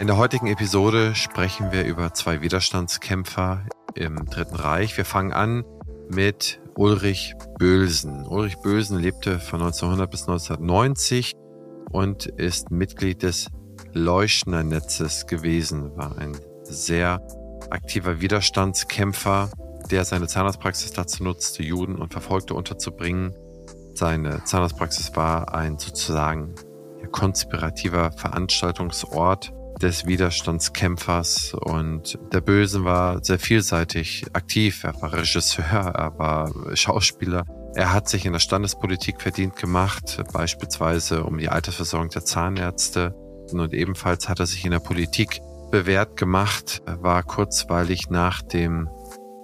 In der heutigen Episode sprechen wir über zwei Widerstandskämpfer im Dritten Reich. Wir fangen an mit Ulrich Bölsen. Ulrich Bölsen lebte von 1900 bis 1990 und ist Mitglied des Leuschner Netzes gewesen, war ein sehr aktiver Widerstandskämpfer, der seine Zahnarztpraxis dazu nutzte, Juden und Verfolgte unterzubringen. Seine Zahnarztpraxis war ein sozusagen konspirativer Veranstaltungsort des Widerstandskämpfers und der Bösen war sehr vielseitig aktiv. Er war Regisseur, er war Schauspieler. Er hat sich in der Standespolitik verdient gemacht, beispielsweise um die Altersversorgung der Zahnärzte. Und ebenfalls hat er sich in der Politik bewährt gemacht. War kurzweilig nach dem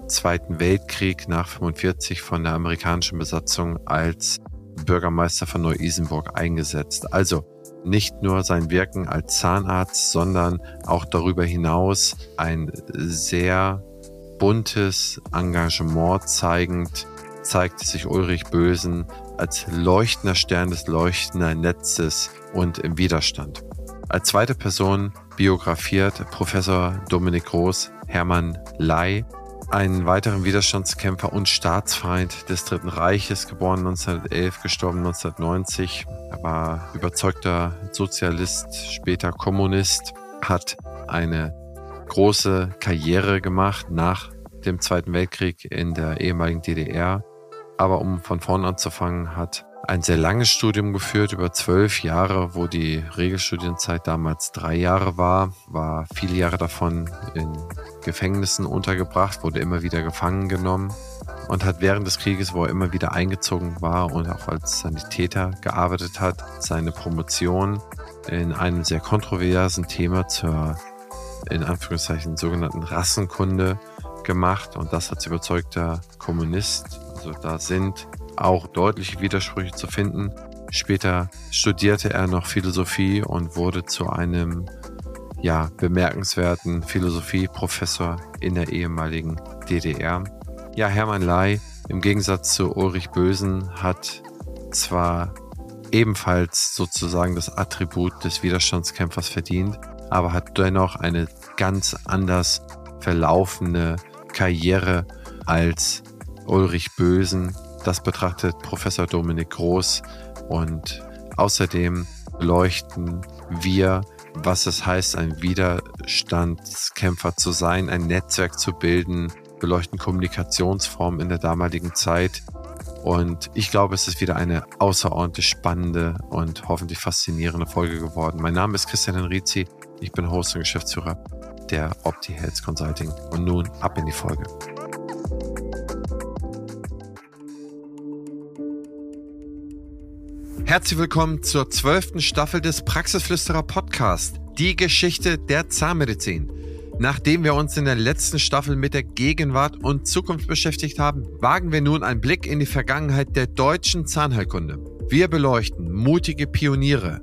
Zweiten Weltkrieg, nach 45 von der amerikanischen Besatzung als Bürgermeister von Neu-Isenburg eingesetzt. Also nicht nur sein Wirken als Zahnarzt, sondern auch darüber hinaus ein sehr buntes Engagement zeigend, zeigte sich Ulrich Bösen als leuchtender Stern des leuchtender Netzes und im Widerstand. Als zweite Person biografiert Professor Dominik Groß Hermann Ley, einen weiteren Widerstandskämpfer und Staatsfeind des Dritten Reiches, geboren 1911, gestorben 1990. Er war überzeugter Sozialist, später Kommunist, hat eine große Karriere gemacht nach dem Zweiten Weltkrieg in der ehemaligen DDR. Aber um von vorn anzufangen, hat ein sehr langes Studium geführt, über zwölf Jahre, wo die Regelstudienzeit damals drei Jahre war, war viele Jahre davon in Gefängnissen untergebracht, wurde immer wieder gefangen genommen und hat während des Krieges, wo er immer wieder eingezogen war und auch als Sanitäter gearbeitet hat, seine Promotion in einem sehr kontroversen Thema zur, in Anführungszeichen, sogenannten Rassenkunde gemacht und das als überzeugter Kommunist. Also da sind auch deutliche Widersprüche zu finden. Später studierte er noch Philosophie und wurde zu einem ja, bemerkenswerten Philosophieprofessor in der ehemaligen DDR. Ja, Hermann Ley, im Gegensatz zu Ulrich Bösen, hat zwar ebenfalls sozusagen das Attribut des Widerstandskämpfers verdient, aber hat dennoch eine ganz anders verlaufende Karriere als Ulrich Bösen, das betrachtet Professor Dominik Groß und außerdem beleuchten wir, was es heißt, ein Widerstandskämpfer zu sein, ein Netzwerk zu bilden, beleuchten Kommunikationsformen in der damaligen Zeit. Und ich glaube, es ist wieder eine außerordentlich spannende und hoffentlich faszinierende Folge geworden. Mein Name ist Christian Henrizi. Ich bin Host und Geschäftsführer der Opti Health Consulting. Und nun ab in die Folge. Herzlich willkommen zur zwölften Staffel des Praxisflüsterer Podcast, die Geschichte der Zahnmedizin. Nachdem wir uns in der letzten Staffel mit der Gegenwart und Zukunft beschäftigt haben, wagen wir nun einen Blick in die Vergangenheit der deutschen Zahnheilkunde. Wir beleuchten mutige Pioniere,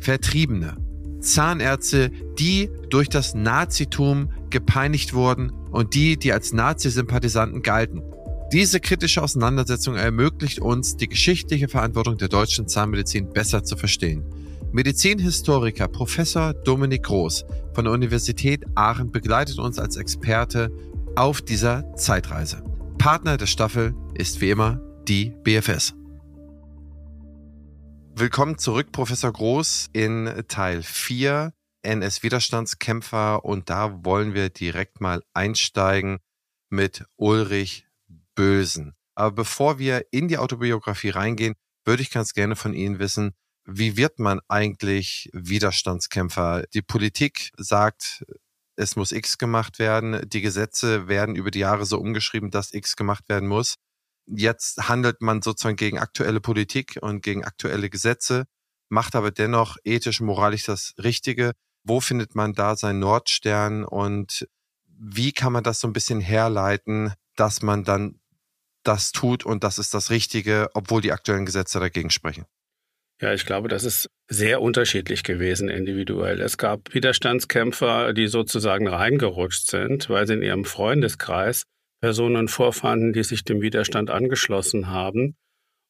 Vertriebene, Zahnärzte, die durch das Nazitum gepeinigt wurden und die, die als Nazi-Sympathisanten galten. Diese kritische Auseinandersetzung ermöglicht uns, die geschichtliche Verantwortung der deutschen Zahnmedizin besser zu verstehen. Medizinhistoriker Professor Dominik Groß von der Universität Aachen begleitet uns als Experte auf dieser Zeitreise. Partner der Staffel ist wie immer die BFS. Willkommen zurück, Professor Groß, in Teil 4 NS-Widerstandskämpfer und da wollen wir direkt mal einsteigen mit Ulrich Bösen. Aber bevor wir in die Autobiografie reingehen, würde ich ganz gerne von Ihnen wissen, wie wird man eigentlich Widerstandskämpfer? Die Politik sagt, es muss X gemacht werden. Die Gesetze werden über die Jahre so umgeschrieben, dass X gemacht werden muss. Jetzt handelt man sozusagen gegen aktuelle Politik und gegen aktuelle Gesetze, macht aber dennoch ethisch, moralisch das Richtige. Wo findet man da seinen Nordstern und wie kann man das so ein bisschen herleiten, dass man dann das tut und das ist das Richtige, obwohl die aktuellen Gesetze dagegen sprechen? Ja, ich glaube, das ist sehr unterschiedlich gewesen individuell. Es gab Widerstandskämpfer, die sozusagen reingerutscht sind, weil sie in ihrem Freundeskreis Personen vorfanden, die sich dem Widerstand angeschlossen haben,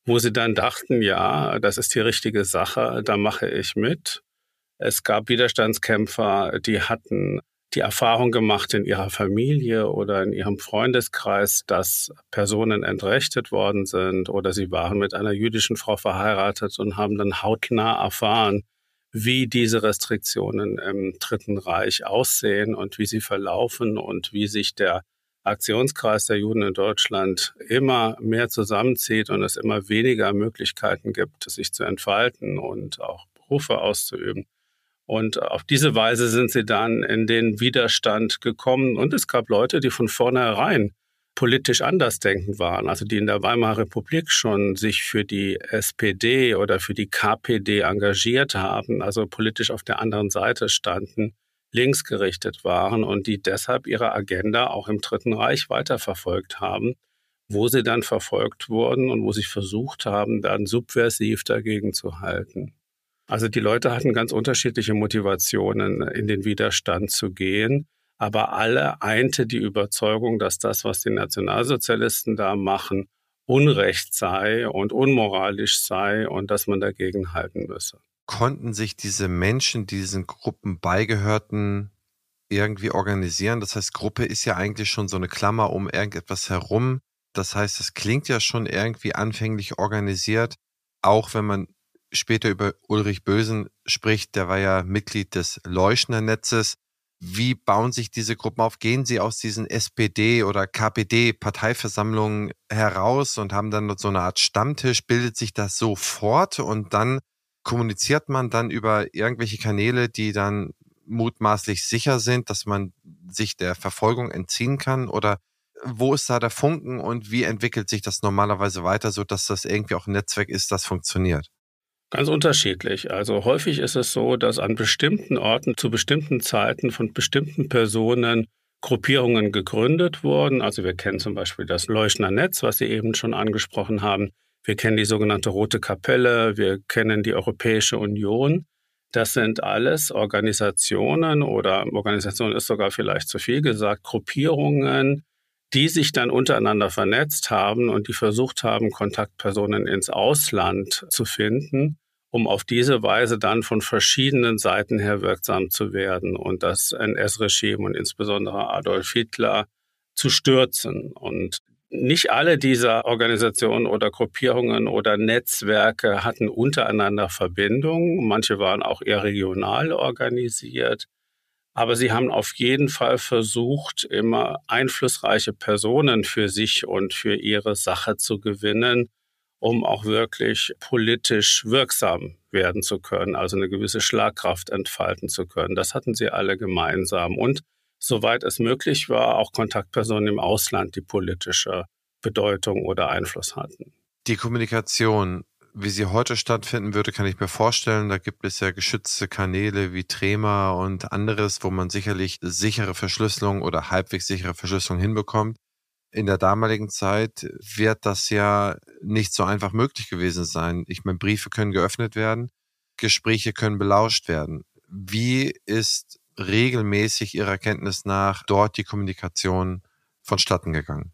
wo sie dann dachten, ja, das ist die richtige Sache, da mache ich mit. Es gab Widerstandskämpfer, die hatten die Erfahrung gemacht in ihrer Familie oder in ihrem Freundeskreis, dass Personen entrechtet worden sind oder sie waren mit einer jüdischen Frau verheiratet und haben dann hautnah erfahren, wie diese Restriktionen im Dritten Reich aussehen und wie sie verlaufen und wie sich der Aktionskreis der Juden in Deutschland immer mehr zusammenzieht und es immer weniger Möglichkeiten gibt, sich zu entfalten und auch Berufe auszuüben. Und auf diese Weise sind sie dann in den Widerstand gekommen. Und es gab Leute, die von vornherein politisch andersdenkend waren, also die in der Weimarer Republik schon sich für die SPD oder für die KPD engagiert haben, also politisch auf der anderen Seite standen, linksgerichtet waren und die deshalb ihre Agenda auch im Dritten Reich weiterverfolgt haben, wo sie dann verfolgt wurden und wo sie versucht haben, dann subversiv dagegen zu halten. Also die Leute hatten ganz unterschiedliche Motivationen, in den Widerstand zu gehen. Aber alle einte die Überzeugung, dass das, was die Nationalsozialisten da machen, Unrecht sei und unmoralisch sei und dass man dagegen halten müsse. Konnten sich diese Menschen, die diesen Gruppen beigehörten, irgendwie organisieren? Das heißt, Gruppe ist ja eigentlich schon so eine Klammer um irgendetwas herum. Das heißt, es klingt ja schon irgendwie anfänglich organisiert, auch wenn man später über Ulrich Bösen spricht, der war ja Mitglied des Leuschner-Netzes. Wie bauen sich diese Gruppen auf? Gehen sie aus diesen SPD- oder KPD-Parteiversammlungen heraus und haben dann so eine Art Stammtisch? Bildet sich das so fort und dann kommuniziert man dann über irgendwelche Kanäle, die dann mutmaßlich sicher sind, dass man sich der Verfolgung entziehen kann? Oder wo ist da der Funken und wie entwickelt sich das normalerweise weiter, sodass das irgendwie auch ein Netzwerk ist, das funktioniert? Ganz unterschiedlich. Also häufig ist es so, dass an bestimmten Orten zu bestimmten Zeiten von bestimmten Personen Gruppierungen gegründet wurden. Also wir kennen zum Beispiel das Leuchtner Netz, was Sie eben schon angesprochen haben. Wir kennen die sogenannte Rote Kapelle, wir kennen die Europäische Union. Das sind alles Organisationen oder Organisation ist sogar vielleicht zu viel gesagt, Gruppierungen, die sich dann untereinander vernetzt haben und die versucht haben, Kontaktpersonen ins Ausland zu finden, um auf diese Weise dann von verschiedenen Seiten her wirksam zu werden und das NS-Regime und insbesondere Adolf Hitler zu stürzen. Und nicht alle dieser Organisationen oder Gruppierungen oder Netzwerke hatten untereinander Verbindungen. Manche waren auch eher regional organisiert. Aber sie haben auf jeden Fall versucht, immer einflussreiche Personen für sich und für ihre Sache zu gewinnen, um auch wirklich politisch wirksam werden zu können, also eine gewisse Schlagkraft entfalten zu können. Das hatten sie alle gemeinsam. Und soweit es möglich war, auch Kontaktpersonen im Ausland, die politische Bedeutung oder Einfluss hatten. Die Kommunikation wie sie heute stattfinden würde, kann ich mir vorstellen. Da gibt es ja geschützte Kanäle wie Trema und anderes, wo man sicherlich sichere Verschlüsselung oder halbwegs sichere Verschlüsselung hinbekommt. In der damaligen Zeit wird das ja nicht so einfach möglich gewesen sein. Ich meine, Briefe können geöffnet werden, Gespräche können belauscht werden. Wie ist regelmäßig Ihrer Kenntnis nach dort die Kommunikation vonstatten gegangen?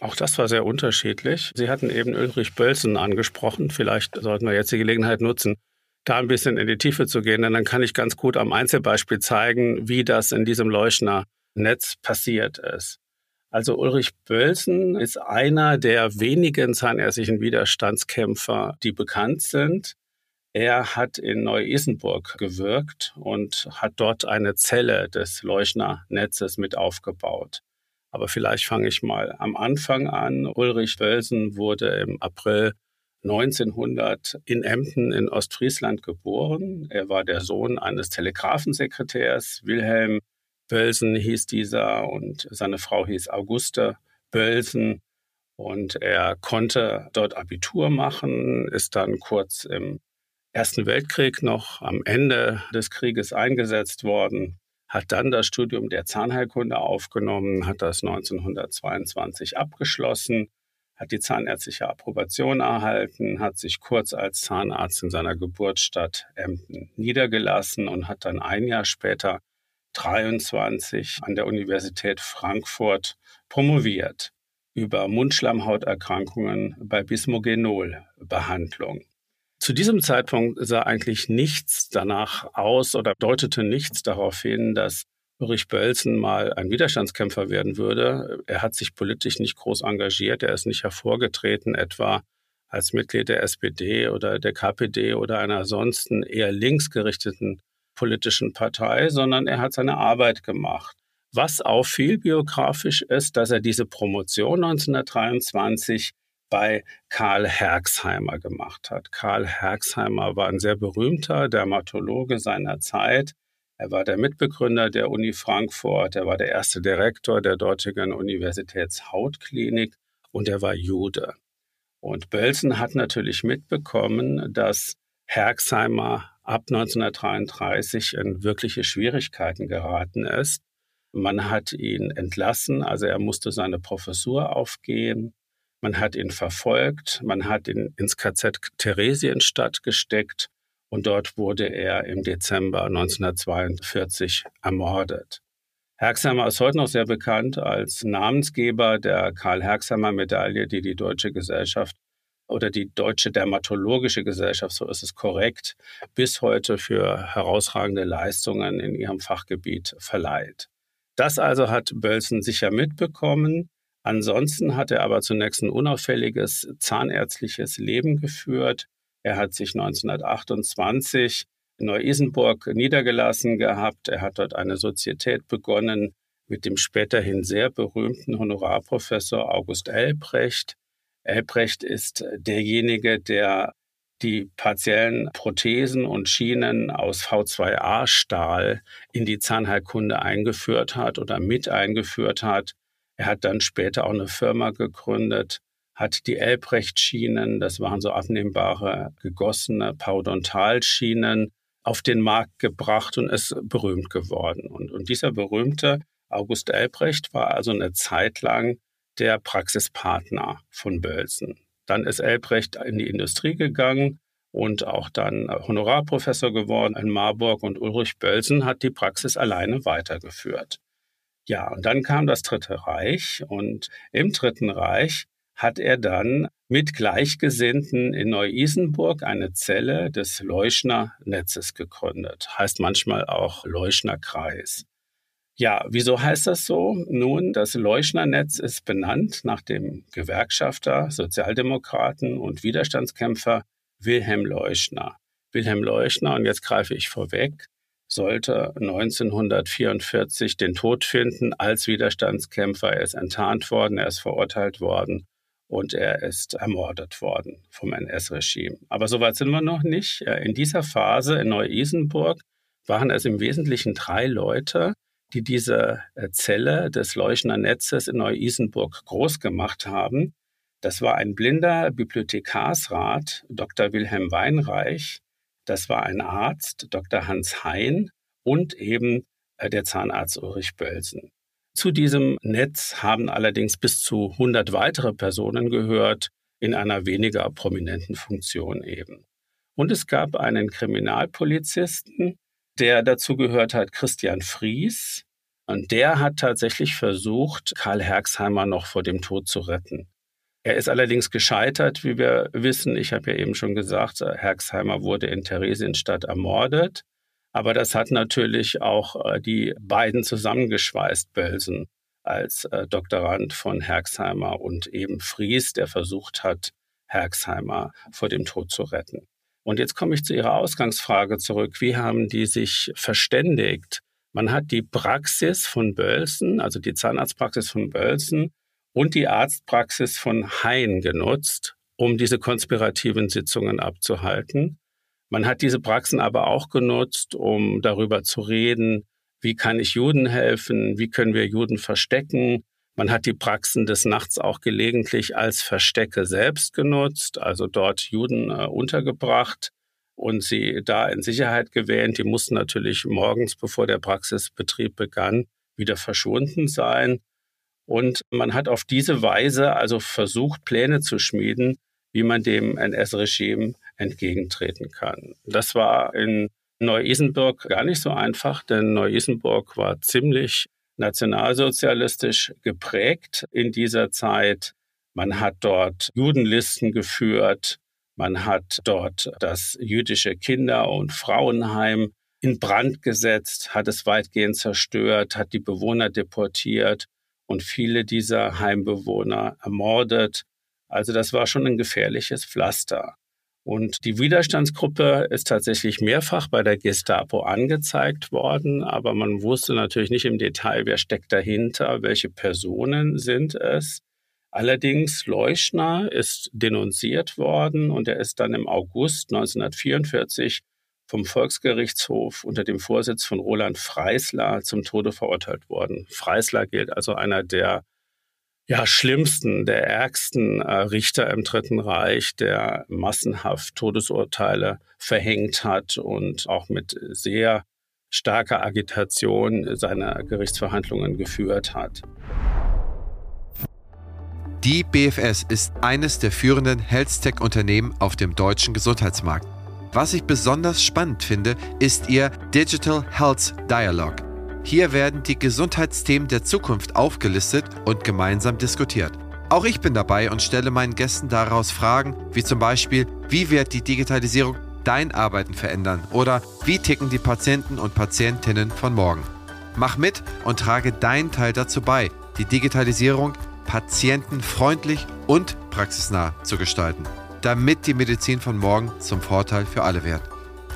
Auch das war sehr unterschiedlich. Sie hatten eben Ulrich Bölzen angesprochen. Vielleicht sollten wir jetzt die Gelegenheit nutzen, da ein bisschen in die Tiefe zu gehen, denn dann kann ich ganz gut am Einzelbeispiel zeigen, wie das in diesem Leuchner Netz passiert ist. Also Ulrich Bölzen ist einer der wenigen zahnärztlichen Widerstandskämpfer, die bekannt sind. Er hat in Neu-Isenburg gewirkt und hat dort eine Zelle des Leuchner Netzes mit aufgebaut. Aber vielleicht fange ich mal am Anfang an. Ulrich Wölsen wurde im April 1900 in Emden in Ostfriesland geboren. Er war der Sohn eines Telegrafensekretärs. Wilhelm Wölsen hieß dieser und seine Frau hieß Auguste Wölsen. Und er konnte dort Abitur machen, ist dann kurz im Ersten Weltkrieg noch am Ende des Krieges eingesetzt worden hat dann das Studium der Zahnheilkunde aufgenommen, hat das 1922 abgeschlossen, hat die zahnärztliche Approbation erhalten, hat sich kurz als Zahnarzt in seiner Geburtsstadt Emden niedergelassen und hat dann ein Jahr später 23 an der Universität Frankfurt promoviert über Mundschleimhauterkrankungen bei Bismogенol-Behandlung. Zu diesem Zeitpunkt sah eigentlich nichts danach aus oder deutete nichts darauf hin, dass Ulrich Bölzen mal ein Widerstandskämpfer werden würde. Er hat sich politisch nicht groß engagiert, er ist nicht hervorgetreten, etwa als Mitglied der SPD oder der KPD oder einer ansonsten eher linksgerichteten politischen Partei, sondern er hat seine Arbeit gemacht. Was auffiel biografisch ist, dass er diese Promotion 1923 bei Karl Herxheimer gemacht hat. Karl Herxheimer war ein sehr berühmter Dermatologe seiner Zeit. Er war der Mitbegründer der Uni Frankfurt, er war der erste Direktor der dortigen Universitätshautklinik und er war Jude. Und Bölzen hat natürlich mitbekommen, dass Herxheimer ab 1933 in wirkliche Schwierigkeiten geraten ist. Man hat ihn entlassen, also er musste seine Professur aufgehen. Man hat ihn verfolgt, man hat ihn ins KZ Theresienstadt gesteckt und dort wurde er im Dezember 1942 ermordet. Herxheimer ist heute noch sehr bekannt als Namensgeber der Karl-Herxheimer-Medaille, die die Deutsche Gesellschaft oder die Deutsche Dermatologische Gesellschaft, so ist es korrekt, bis heute für herausragende Leistungen in ihrem Fachgebiet verleiht. Das also hat Bölzen sicher mitbekommen. Ansonsten hat er aber zunächst ein unauffälliges zahnärztliches Leben geführt. Er hat sich 1928 in Neu-Isenburg niedergelassen gehabt. Er hat dort eine Sozietät begonnen mit dem späterhin sehr berühmten Honorarprofessor August Elbrecht. Elbrecht ist derjenige, der die partiellen Prothesen und Schienen aus V2A-Stahl in die Zahnheilkunde eingeführt hat oder mit eingeführt hat. Er hat dann später auch eine Firma gegründet, hat die Elbrecht-Schienen, das waren so abnehmbare gegossene Parodontalschienen, auf den Markt gebracht und ist berühmt geworden. Und, und dieser berühmte August Elbrecht war also eine Zeit lang der Praxispartner von Bölzen. Dann ist Elbrecht in die Industrie gegangen und auch dann Honorarprofessor geworden in Marburg und Ulrich Bölzen hat die Praxis alleine weitergeführt. Ja, und dann kam das Dritte Reich und im Dritten Reich hat er dann mit Gleichgesinnten in Neu-Isenburg eine Zelle des Leuschner Netzes gegründet. Heißt manchmal auch Leuschner Kreis. Ja, wieso heißt das so? Nun, das Leuschner Netz ist benannt nach dem Gewerkschafter, Sozialdemokraten und Widerstandskämpfer Wilhelm Leuschner. Wilhelm Leuschner, und jetzt greife ich vorweg, sollte 1944 den Tod finden als Widerstandskämpfer. Er ist enttarnt worden, er ist verurteilt worden und er ist ermordet worden vom NS-Regime. Aber so weit sind wir noch nicht. In dieser Phase in Neu-Isenburg waren es im Wesentlichen drei Leute, die diese äh, Zelle des Leuchner Netzes in Neu-Isenburg groß gemacht haben. Das war ein blinder Bibliothekarsrat, Dr. Wilhelm Weinreich. Das war ein Arzt, Dr. Hans Hein und eben äh, der Zahnarzt Ulrich Bölsen. Zu diesem Netz haben allerdings bis zu 100 weitere Personen gehört, in einer weniger prominenten Funktion eben. Und es gab einen Kriminalpolizisten, der dazu gehört hat, Christian Fries. Und der hat tatsächlich versucht, Karl Herxheimer noch vor dem Tod zu retten. Er ist allerdings gescheitert, wie wir wissen. Ich habe ja eben schon gesagt, Herxheimer wurde in Theresienstadt ermordet. Aber das hat natürlich auch äh, die beiden zusammengeschweißt, Bölsen als äh, Doktorand von Herxheimer und eben Fries, der versucht hat, Herxheimer vor dem Tod zu retten. Und jetzt komme ich zu Ihrer Ausgangsfrage zurück. Wie haben die sich verständigt? Man hat die Praxis von Bölsen, also die Zahnarztpraxis von Bölsen und die Arztpraxis von Hein genutzt, um diese konspirativen Sitzungen abzuhalten. Man hat diese Praxen aber auch genutzt, um darüber zu reden, wie kann ich Juden helfen, wie können wir Juden verstecken. Man hat die Praxen des Nachts auch gelegentlich als Verstecke selbst genutzt, also dort Juden äh, untergebracht und sie da in Sicherheit gewähnt. Die mussten natürlich morgens, bevor der Praxisbetrieb begann, wieder verschwunden sein. Und man hat auf diese Weise also versucht, Pläne zu schmieden, wie man dem NS-Regime entgegentreten kann. Das war in Neu-Isenburg gar nicht so einfach, denn Neu-Isenburg war ziemlich nationalsozialistisch geprägt in dieser Zeit. Man hat dort Judenlisten geführt. Man hat dort das jüdische Kinder- und Frauenheim in Brand gesetzt, hat es weitgehend zerstört, hat die Bewohner deportiert und viele dieser Heimbewohner ermordet. Also das war schon ein gefährliches Pflaster. Und die Widerstandsgruppe ist tatsächlich mehrfach bei der Gestapo angezeigt worden, aber man wusste natürlich nicht im Detail, wer steckt dahinter, welche Personen sind es. Allerdings Leuschner ist denunziert worden und er ist dann im August 1944 vom Volksgerichtshof unter dem Vorsitz von Roland Freisler zum Tode verurteilt worden. Freisler gilt also einer der ja, schlimmsten, der ärgsten äh, Richter im Dritten Reich, der massenhaft Todesurteile verhängt hat und auch mit sehr starker Agitation seine Gerichtsverhandlungen geführt hat. Die BFS ist eines der führenden Health-Tech-Unternehmen auf dem deutschen Gesundheitsmarkt. Was ich besonders spannend finde, ist ihr Digital Health Dialogue. Hier werden die Gesundheitsthemen der Zukunft aufgelistet und gemeinsam diskutiert. Auch ich bin dabei und stelle meinen Gästen daraus Fragen, wie zum Beispiel, wie wird die Digitalisierung dein Arbeiten verändern oder wie ticken die Patienten und Patientinnen von morgen. Mach mit und trage deinen Teil dazu bei, die Digitalisierung patientenfreundlich und praxisnah zu gestalten, damit die Medizin von morgen zum Vorteil für alle wird.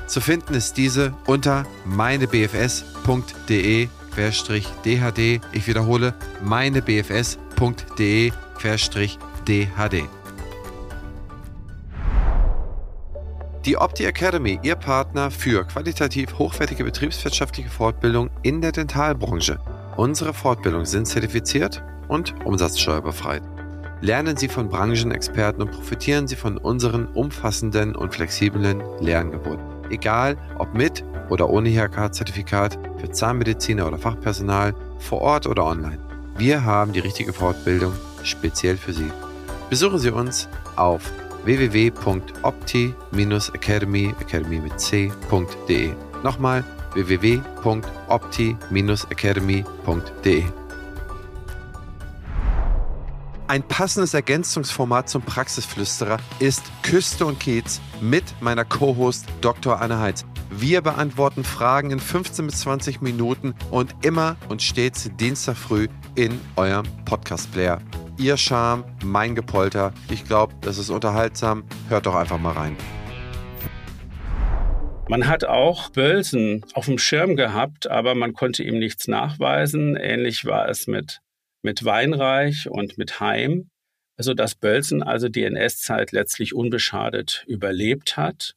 Zu finden ist diese unter meinebfs.de-dhd. Ich wiederhole, meinebfs.de-dhd. Die Opti Academy, Ihr Partner für qualitativ hochwertige betriebswirtschaftliche Fortbildung in der Dentalbranche. Unsere Fortbildungen sind zertifiziert und umsatzsteuerbefreit. Lernen Sie von Branchenexperten und profitieren Sie von unseren umfassenden und flexiblen Lernangeboten egal ob mit oder ohne IHK-Zertifikat, für Zahnmediziner oder Fachpersonal, vor Ort oder online. Wir haben die richtige Fortbildung speziell für Sie. Besuchen Sie uns auf www.opti-academy, academy mit c.de. Nochmal www.opti-academy.de. Ein passendes Ergänzungsformat zum Praxisflüsterer ist Küste und Kiez mit meiner Co-Host Dr. Anne Heitz. Wir beantworten Fragen in 15 bis 20 Minuten und immer und stets Dienstag früh in eurem Podcast-Player. Ihr Charme, mein Gepolter. Ich glaube, das ist unterhaltsam. Hört doch einfach mal rein. Man hat auch Bölsen auf dem Schirm gehabt, aber man konnte ihm nichts nachweisen. Ähnlich war es mit mit Weinreich und mit Heim, sodass Bölzen also die NS-Zeit letztlich unbeschadet überlebt hat.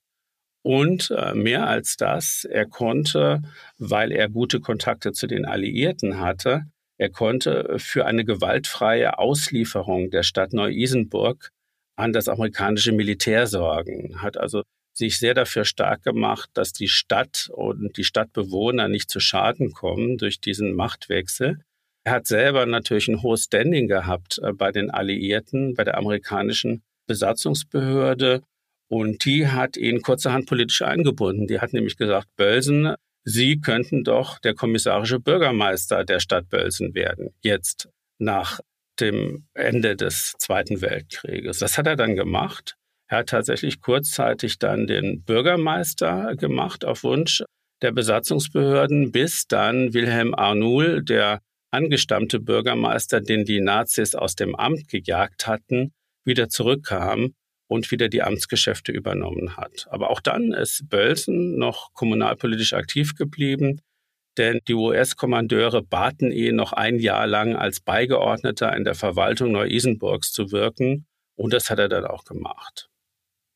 Und äh, mehr als das, er konnte, weil er gute Kontakte zu den Alliierten hatte, er konnte für eine gewaltfreie Auslieferung der Stadt Neu-Isenburg an das amerikanische Militär sorgen, hat also sich sehr dafür stark gemacht, dass die Stadt und die Stadtbewohner nicht zu Schaden kommen durch diesen Machtwechsel. Er hat selber natürlich ein hohes Standing gehabt äh, bei den Alliierten, bei der amerikanischen Besatzungsbehörde. Und die hat ihn kurzerhand politisch eingebunden. Die hat nämlich gesagt, Bölsen, Sie könnten doch der kommissarische Bürgermeister der Stadt Bölsen werden, jetzt nach dem Ende des Zweiten Weltkrieges. Das hat er dann gemacht. Er hat tatsächlich kurzzeitig dann den Bürgermeister gemacht auf Wunsch der Besatzungsbehörden, bis dann Wilhelm Arnoul, der angestammte Bürgermeister, den die Nazis aus dem Amt gejagt hatten, wieder zurückkam und wieder die Amtsgeschäfte übernommen hat. Aber auch dann ist Bölsen noch kommunalpolitisch aktiv geblieben, denn die US-Kommandeure baten ihn noch ein Jahr lang als Beigeordneter in der Verwaltung Neu-Isenburgs zu wirken und das hat er dann auch gemacht.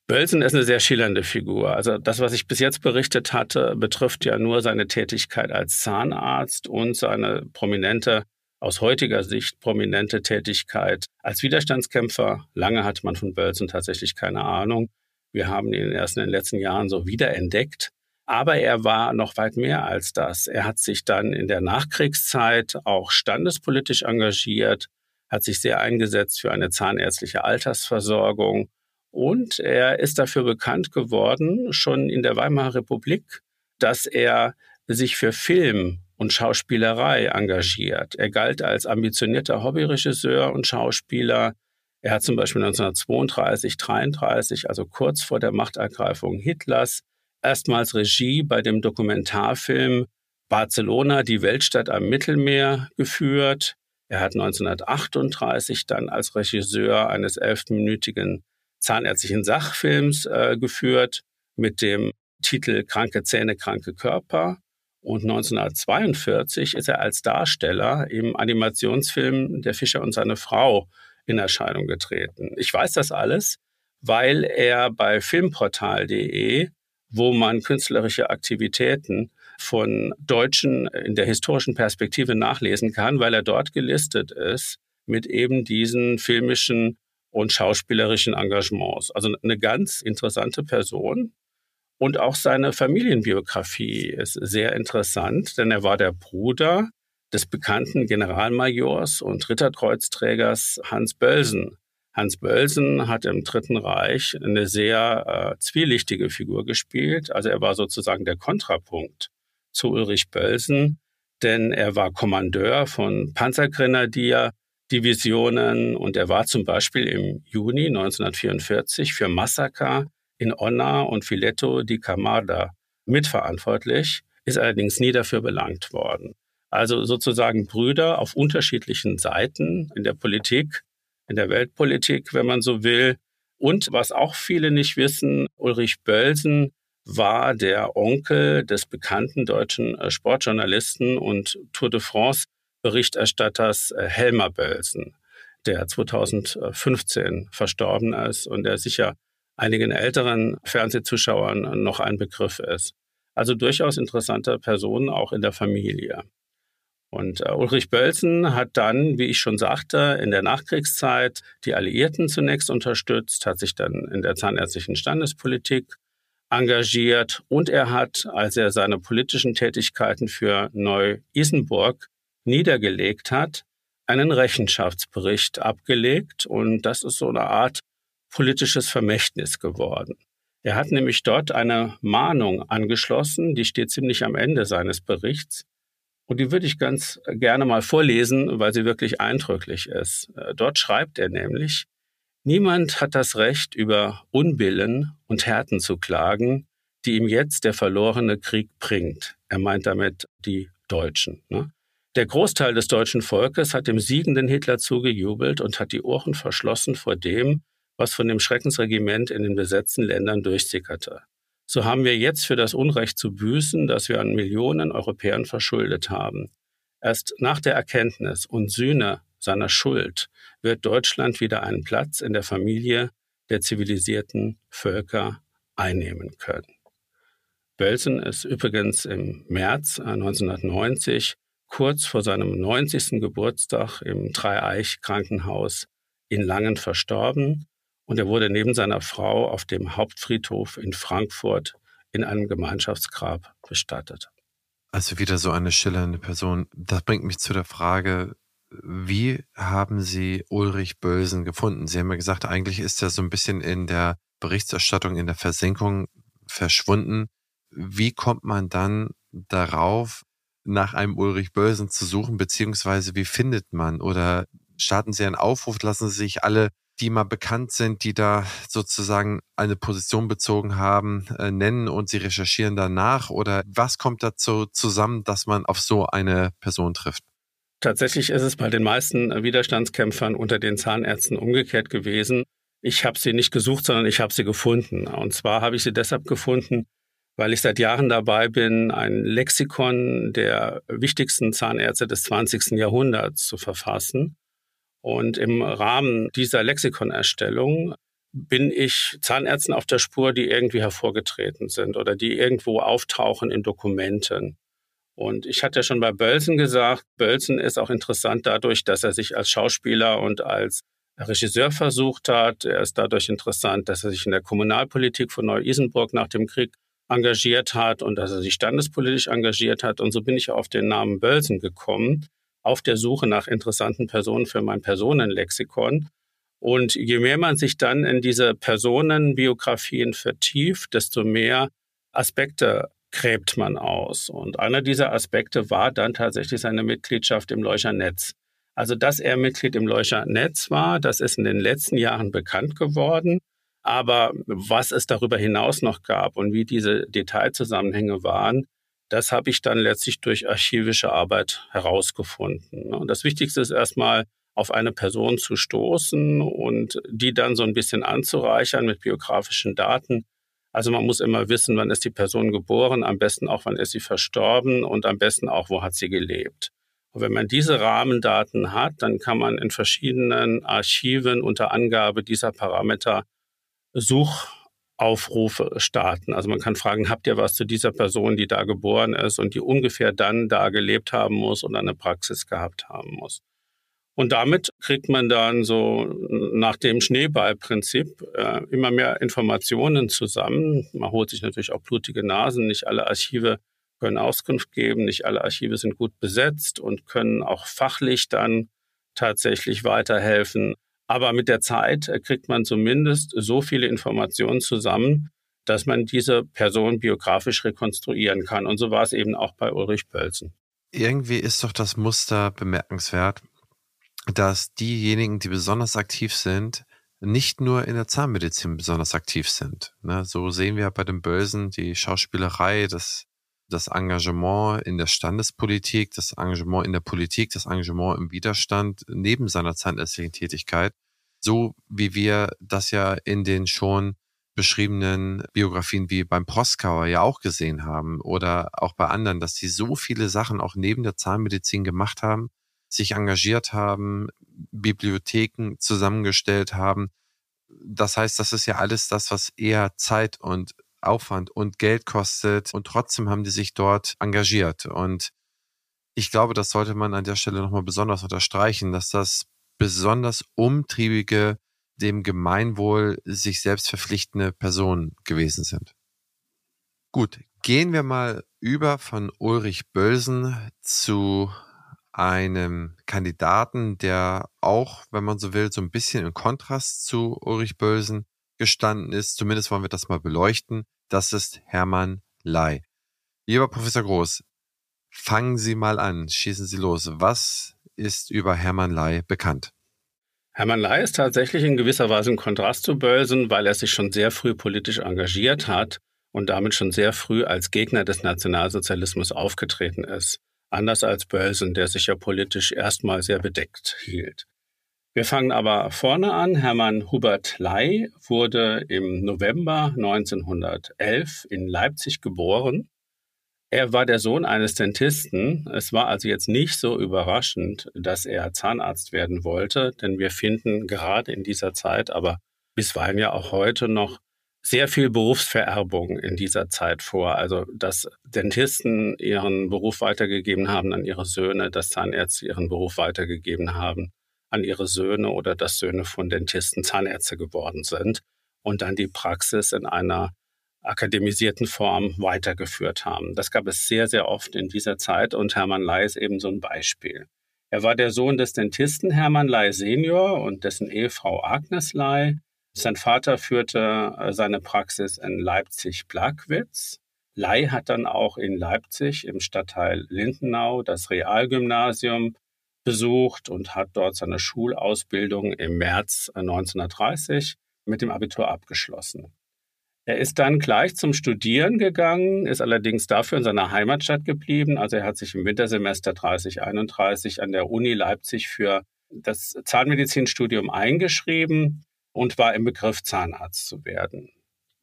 Bölsen ist eine sehr schillernde Figur. Also das, was ich bis jetzt berichtet hatte, betrifft ja nur seine Tätigkeit als Zahnarzt und seine prominente, aus heutiger Sicht prominente Tätigkeit als Widerstandskämpfer. Lange hat man von Bölsen tatsächlich keine Ahnung. Wir haben ihn erst in den letzten Jahren so wiederentdeckt. Aber er war noch weit mehr als das. Er hat sich dann in der Nachkriegszeit auch standespolitisch engagiert, hat sich sehr eingesetzt für eine zahnärztliche Altersversorgung und er ist dafür bekannt geworden, schon in der Weimarer Republik, dass er sich für Film und Schauspielerei engagiert. Er galt als ambitionierter Hobbyregisseur und Schauspieler. Er hat zum Beispiel 1932, 33, also kurz vor der Machtergreifung Hitlers, erstmals Regie bei dem Dokumentarfilm Barcelona, die Weltstadt am Mittelmeer, geführt. Er hat 1938 dann als Regisseur eines elfminütigen zahnärztlichen Sachfilms äh, geführt mit dem Titel Kranke Zähne, kranke Körper. Und 1942 ist er als Darsteller im Animationsfilm Der Fischer und seine Frau in Erscheinung getreten. Ich weiß das alles, weil er bei filmportal.de, wo man künstlerische Aktivitäten von Deutschen in der historischen Perspektive nachlesen kann, weil er dort gelistet ist mit eben diesen filmischen und schauspielerischen Engagements. Also eine ganz interessante Person. Und auch seine Familienbiografie ist sehr interessant, denn er war der Bruder des bekannten Generalmajors und Ritterkreuzträgers Hans Bölsen. Hans Bölsen hat im Dritten Reich eine sehr äh, zwielichtige Figur gespielt. Also er war sozusagen der Kontrapunkt zu Ulrich Bölsen, denn er war Kommandeur von Panzergrenadierdivisionen und er war zum Beispiel im Juni 1944 für Massaker in Onna und Filetto di Camarda mitverantwortlich, ist allerdings nie dafür belangt worden. Also sozusagen Brüder auf unterschiedlichen Seiten in der Politik, in der Weltpolitik, wenn man so will. Und was auch viele nicht wissen, Ulrich Bölsen war der Onkel des bekannten deutschen äh, Sportjournalisten und Tour de France Berichterstatters äh, Helmer Bölsen, der 2015 verstorben ist und der sicher einigen älteren Fernsehzuschauern noch ein Begriff ist. Also durchaus interessante Person auch in der Familie. Und äh, Ulrich Bölzen hat dann, wie ich schon sagte, in der Nachkriegszeit die Alliierten zunächst unterstützt, hat sich dann in der zahnärztlichen Standespolitik engagiert und er hat, als er seine politischen Tätigkeiten für Neu-Isenburg niedergelegt hat, einen Rechenschaftsbericht abgelegt und das ist so eine Art politisches Vermächtnis geworden. Er hat nämlich dort eine Mahnung angeschlossen, die steht ziemlich am Ende seines Berichts. Und die würde ich ganz gerne mal vorlesen, weil sie wirklich eindrücklich ist. Äh, dort schreibt er nämlich, Niemand hat das Recht, über Unbillen und Härten zu klagen, die ihm jetzt der verlorene Krieg bringt. Er meint damit die Deutschen. Ne? Der Großteil des deutschen Volkes hat dem siegenden Hitler zugejubelt und hat die Ohren verschlossen vor dem, was von dem Schreckensregiment in den besetzten Ländern durchsickerte. So haben wir jetzt für das Unrecht zu büßen, das wir an Millionen Europäern verschuldet haben. Erst nach der Erkenntnis und Sühne seiner Schuld wird Deutschland wieder einen Platz in der Familie der zivilisierten Völker einnehmen können. Bölsen ist übrigens im März 1990, kurz vor seinem 90. Geburtstag im Dreieich-Krankenhaus in Langen verstorben und er wurde neben seiner Frau auf dem Hauptfriedhof in Frankfurt in einem Gemeinschaftsgrab bestattet. Also wieder so eine schillernde Person. Das bringt mich zu der Frage, wie haben Sie Ulrich Bölsen gefunden? Sie haben ja gesagt, eigentlich ist er so ein bisschen in der Berichterstattung, in der Versenkung verschwunden. Wie kommt man dann darauf, nach einem Ulrich Bölsen zu suchen, beziehungsweise wie findet man oder starten Sie einen Aufruf, lassen Sie sich alle, die mal bekannt sind, die da sozusagen eine Position bezogen haben, äh, nennen und Sie recherchieren danach oder was kommt dazu zusammen, dass man auf so eine Person trifft? Tatsächlich ist es bei den meisten Widerstandskämpfern unter den Zahnärzten umgekehrt gewesen. Ich habe sie nicht gesucht, sondern ich habe sie gefunden. Und zwar habe ich sie deshalb gefunden, weil ich seit Jahren dabei bin, ein Lexikon der wichtigsten Zahnärzte des 20. Jahrhunderts zu verfassen. Und im Rahmen dieser Lexikonerstellung bin ich Zahnärzten auf der Spur, die irgendwie hervorgetreten sind oder die irgendwo auftauchen in Dokumenten. Und ich hatte schon bei Bölsen gesagt, Bölsen ist auch interessant dadurch, dass er sich als Schauspieler und als Regisseur versucht hat. Er ist dadurch interessant, dass er sich in der Kommunalpolitik von Neu-Isenburg nach dem Krieg engagiert hat und dass er sich standespolitisch engagiert hat. Und so bin ich auf den Namen Bölsen gekommen, auf der Suche nach interessanten Personen für mein Personenlexikon. Und je mehr man sich dann in diese Personenbiografien vertieft, desto mehr Aspekte gräbt man aus. Und einer dieser Aspekte war dann tatsächlich seine Mitgliedschaft im Leuchernetz. Also, dass er Mitglied im Leucher Netz war, das ist in den letzten Jahren bekannt geworden. Aber was es darüber hinaus noch gab und wie diese Detailzusammenhänge waren, das habe ich dann letztlich durch archivische Arbeit herausgefunden. Und das Wichtigste ist erstmal, auf eine Person zu stoßen und die dann so ein bisschen anzureichern mit biografischen Daten. Also man muss immer wissen, wann ist die Person geboren, am besten auch, wann ist sie verstorben und am besten auch, wo hat sie gelebt. Und wenn man diese Rahmendaten hat, dann kann man in verschiedenen Archiven unter Angabe dieser Parameter Suchaufrufe starten. Also man kann fragen, habt ihr was zu dieser Person, die da geboren ist und die ungefähr dann da gelebt haben muss oder eine Praxis gehabt haben muss. Und damit kriegt man dann so nach dem Schneeballprinzip äh, immer mehr Informationen zusammen. Man holt sich natürlich auch blutige Nasen. Nicht alle Archive können Auskunft geben, nicht alle Archive sind gut besetzt und können auch fachlich dann tatsächlich weiterhelfen. Aber mit der Zeit äh, kriegt man zumindest so viele Informationen zusammen, dass man diese Person biografisch rekonstruieren kann. Und so war es eben auch bei Ulrich Pölzen. Irgendwie ist doch das Muster bemerkenswert dass diejenigen, die besonders aktiv sind, nicht nur in der Zahnmedizin besonders aktiv sind. Ne? So sehen wir bei den Bösen die Schauspielerei, das, das Engagement in der Standespolitik, das Engagement in der Politik, das Engagement im Widerstand neben seiner zahnärztlichen Tätigkeit. So wie wir das ja in den schon beschriebenen Biografien wie beim Proskauer ja auch gesehen haben oder auch bei anderen, dass sie so viele Sachen auch neben der Zahnmedizin gemacht haben, sich engagiert haben, Bibliotheken zusammengestellt haben. Das heißt, das ist ja alles das, was eher Zeit und Aufwand und Geld kostet. Und trotzdem haben die sich dort engagiert. Und ich glaube, das sollte man an der Stelle nochmal besonders unterstreichen, dass das besonders umtriebige, dem Gemeinwohl sich selbst verpflichtende Personen gewesen sind. Gut, gehen wir mal über von Ulrich Bölsen zu einem Kandidaten, der auch, wenn man so will, so ein bisschen im Kontrast zu Ulrich Bölsen gestanden ist. Zumindest wollen wir das mal beleuchten. Das ist Hermann Ley. Lieber Professor Groß, fangen Sie mal an, schießen Sie los. Was ist über Hermann Ley bekannt? Hermann Ley ist tatsächlich in gewisser Weise im Kontrast zu Bölsen, weil er sich schon sehr früh politisch engagiert hat und damit schon sehr früh als Gegner des Nationalsozialismus aufgetreten ist anders als Bölsen, der sich ja politisch erstmal sehr bedeckt hielt. Wir fangen aber vorne an. Hermann Hubert Ley wurde im November 1911 in Leipzig geboren. Er war der Sohn eines Dentisten. Es war also jetzt nicht so überraschend, dass er Zahnarzt werden wollte, denn wir finden gerade in dieser Zeit, aber bisweilen ja auch heute noch sehr viel Berufsvererbung in dieser Zeit vor. Also, dass Dentisten ihren Beruf weitergegeben haben an ihre Söhne, dass Zahnärzte ihren Beruf weitergegeben haben an ihre Söhne oder dass Söhne von Dentisten Zahnärzte geworden sind und dann die Praxis in einer akademisierten Form weitergeführt haben. Das gab es sehr, sehr oft in dieser Zeit und Hermann Ley ist eben so ein Beispiel. Er war der Sohn des Dentisten Hermann Ley Senior und dessen Ehefrau Agnes Ley. Sein Vater führte äh, seine Praxis in Leipzig-Plagwitz. Ley hat dann auch in Leipzig im Stadtteil Lindenau das Realgymnasium besucht und hat dort seine Schulausbildung im März 1930 äh, mit dem Abitur abgeschlossen. Er ist dann gleich zum Studieren gegangen, ist allerdings dafür in seiner Heimatstadt geblieben. Also er hat sich im Wintersemester 3031 an der Uni Leipzig für das Zahnmedizinstudium eingeschrieben und war im Begriff, Zahnarzt zu werden.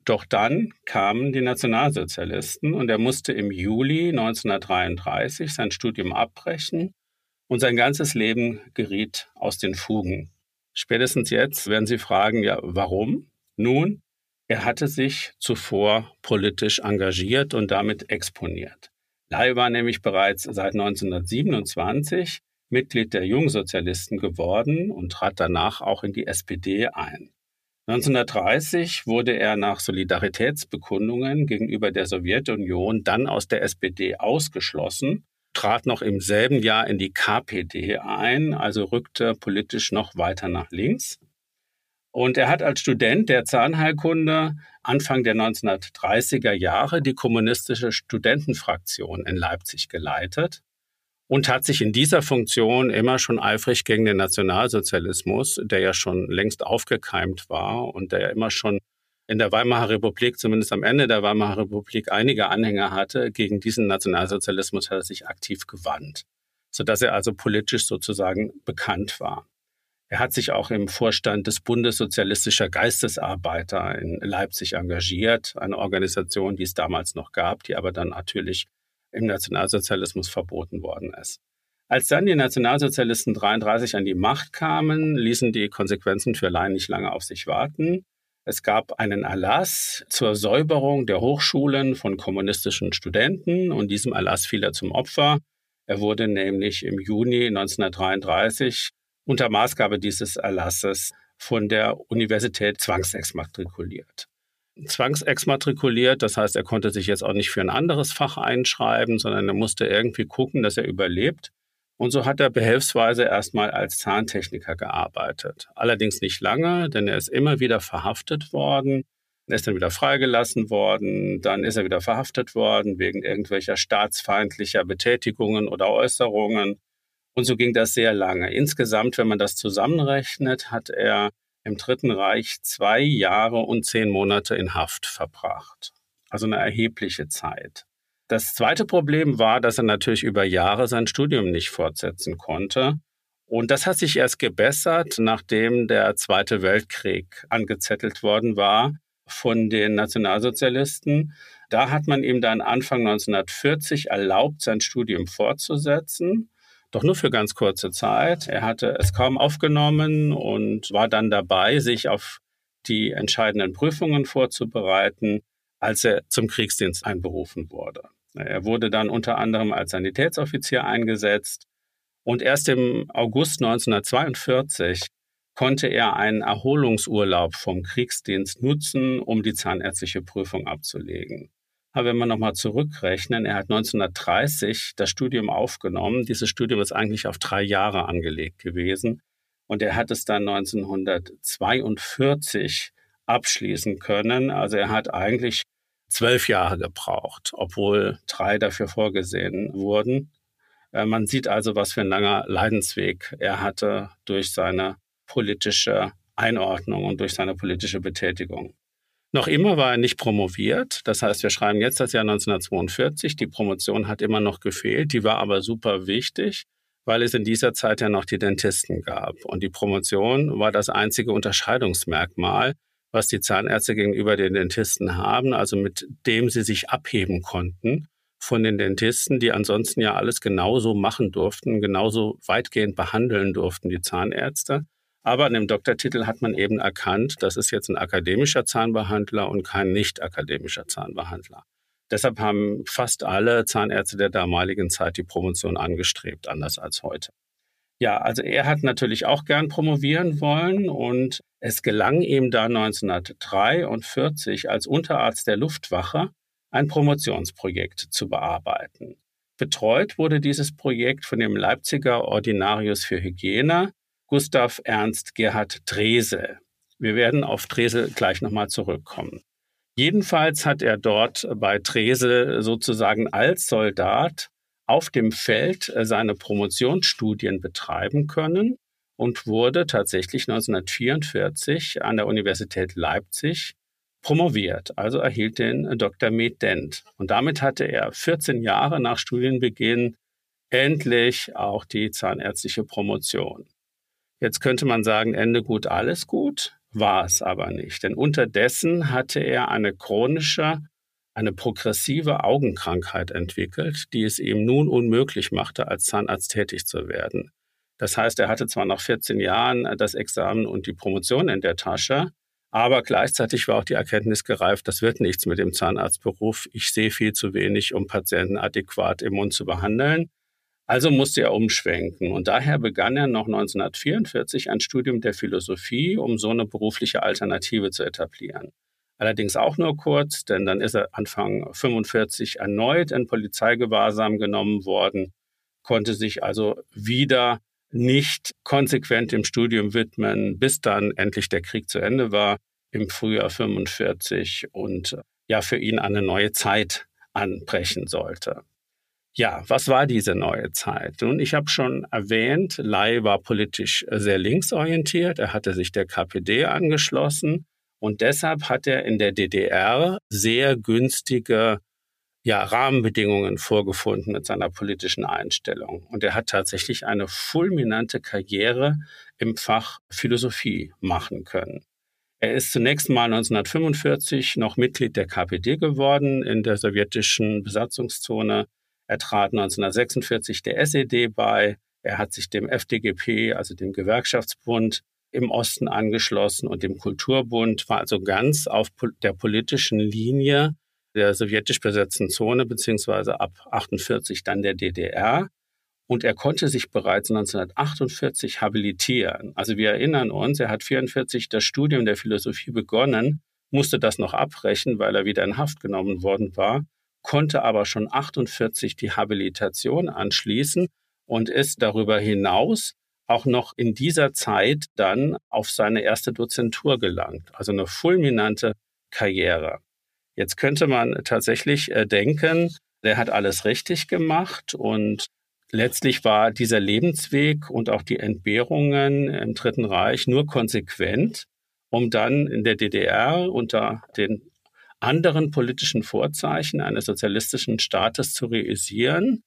Doch dann kamen die Nationalsozialisten und er musste im Juli 1933 sein Studium abbrechen und sein ganzes Leben geriet aus den Fugen. Spätestens jetzt werden Sie fragen, ja, warum? Nun, er hatte sich zuvor politisch engagiert und damit exponiert. Lai war nämlich bereits seit 1927 Mitglied der Jungsozialisten geworden und trat danach auch in die SPD ein. 1930 wurde er nach Solidaritätsbekundungen gegenüber der Sowjetunion dann aus der SPD ausgeschlossen, trat noch im selben Jahr in die KPD ein, also rückte politisch noch weiter nach links. Und er hat als Student der Zahnheilkunde Anfang der 1930er Jahre die kommunistische Studentenfraktion in Leipzig geleitet und hat sich in dieser Funktion immer schon eifrig gegen den Nationalsozialismus, der ja schon längst aufgekeimt war und der ja immer schon in der Weimarer Republik, zumindest am Ende der Weimarer Republik, einige Anhänger hatte. Gegen diesen Nationalsozialismus hat er sich aktiv gewandt, sodass er also politisch sozusagen bekannt war. Er hat sich auch im Vorstand des Bundes sozialistischer Geistesarbeiter in Leipzig engagiert, eine Organisation, die es damals noch gab, die aber dann natürlich im Nationalsozialismus verboten worden ist. Als dann die Nationalsozialisten 33 an die Macht kamen, ließen die Konsequenzen für Laien nicht lange auf sich warten. Es gab einen Erlass zur Säuberung der Hochschulen von kommunistischen Studenten und diesem Erlass fiel er zum Opfer. Er wurde nämlich im Juni 1933 unter Maßgabe dieses Erlasses von der Universität zwangsexmatrikuliert. Zwangsexmatrikuliert, das heißt, er konnte sich jetzt auch nicht für ein anderes Fach einschreiben, sondern er musste irgendwie gucken, dass er überlebt. Und so hat er behelfsweise erstmal als Zahntechniker gearbeitet. Allerdings nicht lange, denn er ist immer wieder verhaftet worden. Er ist dann wieder freigelassen worden, dann ist er wieder verhaftet worden wegen irgendwelcher staatsfeindlicher Betätigungen oder Äußerungen. Und so ging das sehr lange. Insgesamt, wenn man das zusammenrechnet, hat er im Dritten Reich zwei Jahre und zehn Monate in Haft verbracht. Also eine erhebliche Zeit. Das zweite Problem war, dass er natürlich über Jahre sein Studium nicht fortsetzen konnte. Und das hat sich erst gebessert, nachdem der Zweite Weltkrieg angezettelt worden war von den Nationalsozialisten. Da hat man ihm dann Anfang 1940 erlaubt, sein Studium fortzusetzen, doch nur für ganz kurze Zeit. Er hatte es kaum aufgenommen und war dann dabei, sich auf die entscheidenden Prüfungen vorzubereiten als er zum Kriegsdienst einberufen wurde. Er wurde dann unter anderem als Sanitätsoffizier eingesetzt und erst im August 1942 konnte er einen Erholungsurlaub vom Kriegsdienst nutzen, um die zahnärztliche Prüfung abzulegen. Aber wenn wir nochmal zurückrechnen, er hat 1930 das Studium aufgenommen. Dieses Studium ist eigentlich auf drei Jahre angelegt gewesen. Und er hat es dann 1942 abschließen können. Also er hat eigentlich zwölf Jahre gebraucht, obwohl drei dafür vorgesehen wurden. Äh, man sieht also, was für ein langer Leidensweg er hatte durch seine politische Einordnung und durch seine politische Betätigung. Noch immer war er nicht promoviert. Das heißt, wir schreiben jetzt das Jahr 1942. Die Promotion hat immer noch gefehlt. Die war aber super wichtig, weil es in dieser Zeit ja noch die Dentisten gab. Und die Promotion war das einzige Unterscheidungsmerkmal, was die Zahnärzte gegenüber den Dentisten haben, also mit dem sie sich abheben konnten von den Dentisten, die ansonsten ja alles genauso machen durften, genauso weitgehend behandeln durften, die Zahnärzte. Aber an dem Doktortitel hat man eben erkannt, das ist jetzt ein akademischer Zahnbehandler und kein nicht akademischer Zahnbehandler. Deshalb haben fast alle Zahnärzte der damaligen Zeit die Promotion angestrebt, anders als heute. Ja, also er hat natürlich auch gern promovieren wollen und es gelang ihm da 1943 als Unterarzt der Luftwache ein Promotionsprojekt zu bearbeiten. Betreut wurde dieses Projekt von dem Leipziger Ordinarius für Hygiene, Gustav Ernst Gerhard Drese. Wir werden auf Drese gleich nochmal zurückkommen. Jedenfalls hat er dort bei Drese sozusagen als Soldat auf dem Feld äh, seine Promotionsstudien betreiben können und wurde tatsächlich 1944 an der Universität Leipzig promoviert, also erhielt den Dr. Med Dent. Und damit hatte er 14 Jahre nach Studienbeginn endlich auch die zahnärztliche Promotion. Jetzt könnte man sagen, Ende gut, alles gut, war es aber nicht. Denn unterdessen hatte er eine chronische eine progressive Augenkrankheit entwickelt, die es ihm nun unmöglich machte, als Zahnarzt tätig zu werden. Das heißt, er hatte zwar nach 14 Jahren das Examen und die Promotion in der Tasche, aber gleichzeitig war auch die Erkenntnis gereift, das wird nichts mit dem Zahnarztberuf. Ich sehe viel zu wenig, um Patienten adäquat im Mund zu behandeln. Also musste er umschwenken. Und daher begann er noch 1944 ein Studium der Philosophie, um so eine berufliche Alternative zu etablieren. Allerdings auch nur kurz, denn dann ist er Anfang 45 erneut in Polizeigewahrsam genommen worden, konnte sich also wieder nicht konsequent dem Studium widmen, bis dann endlich der Krieg zu Ende war im Frühjahr 45 und ja für ihn eine neue Zeit anbrechen sollte. Ja, was war diese neue Zeit? Nun, ich habe schon erwähnt, Lai war politisch sehr linksorientiert. Er hatte sich der KPD angeschlossen und deshalb hat er in der DDR sehr günstige ja, Rahmenbedingungen vorgefunden mit seiner politischen Einstellung. Und er hat tatsächlich eine fulminante Karriere im Fach Philosophie machen können. Er ist zunächst mal 1945 noch Mitglied der KPD geworden in der sowjetischen Besatzungszone. Er trat 1946 der SED bei. Er hat sich dem FDGP, also dem Gewerkschaftsbund, im Osten angeschlossen und dem Kulturbund, war also ganz auf der politischen Linie der sowjetisch besetzten Zone, beziehungsweise ab 48 dann der DDR. Und er konnte sich bereits 1948 habilitieren. Also wir erinnern uns, er hat 44 das Studium der Philosophie begonnen, musste das noch abbrechen, weil er wieder in Haft genommen worden war, konnte aber schon 48 die Habilitation anschließen und ist darüber hinaus auch noch in dieser Zeit dann auf seine erste Dozentur gelangt. Also eine fulminante Karriere. Jetzt könnte man tatsächlich äh, denken, der hat alles richtig gemacht und letztlich war dieser Lebensweg und auch die Entbehrungen im Dritten Reich nur konsequent, um dann in der DDR unter den anderen politischen Vorzeichen eines sozialistischen Staates zu realisieren.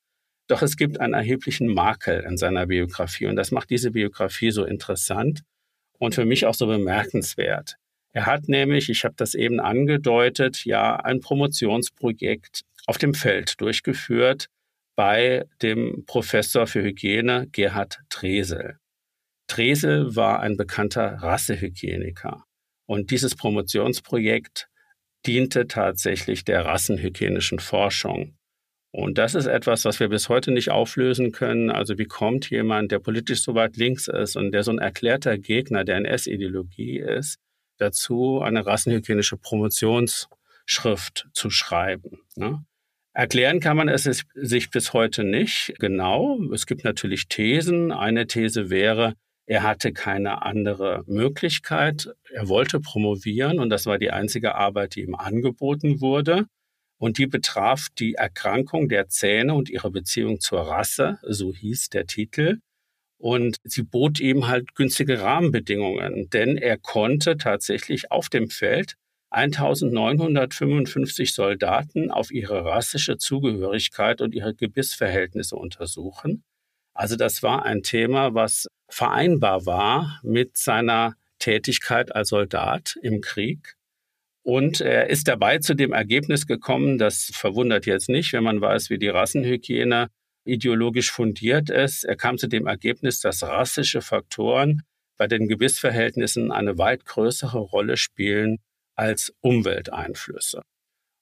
Doch es gibt einen erheblichen Makel in seiner Biografie und das macht diese Biografie so interessant und für mich auch so bemerkenswert. Er hat nämlich, ich habe das eben angedeutet, ja ein Promotionsprojekt auf dem Feld durchgeführt bei dem Professor für Hygiene Gerhard Tresel. Tresel war ein bekannter Rassehygieniker und dieses Promotionsprojekt diente tatsächlich der rassenhygienischen Forschung. Und das ist etwas, was wir bis heute nicht auflösen können. Also wie kommt jemand, der politisch so weit links ist und der so ein erklärter Gegner der NS-Ideologie ist, dazu, eine rassenhygienische Promotionsschrift zu schreiben. Ne? Erklären kann man es sich bis heute nicht genau. Es gibt natürlich Thesen. Eine These wäre, er hatte keine andere Möglichkeit. Er wollte promovieren und das war die einzige Arbeit, die ihm angeboten wurde. Und die betraf die Erkrankung der Zähne und ihre Beziehung zur Rasse, so hieß der Titel. Und sie bot ihm halt günstige Rahmenbedingungen, denn er konnte tatsächlich auf dem Feld 1955 Soldaten auf ihre rassische Zugehörigkeit und ihre Gebissverhältnisse untersuchen. Also das war ein Thema, was vereinbar war mit seiner Tätigkeit als Soldat im Krieg. Und er ist dabei zu dem Ergebnis gekommen, das verwundert jetzt nicht, wenn man weiß, wie die Rassenhygiene ideologisch fundiert ist. Er kam zu dem Ergebnis, dass rassische Faktoren bei den Gebissverhältnissen eine weit größere Rolle spielen als Umwelteinflüsse.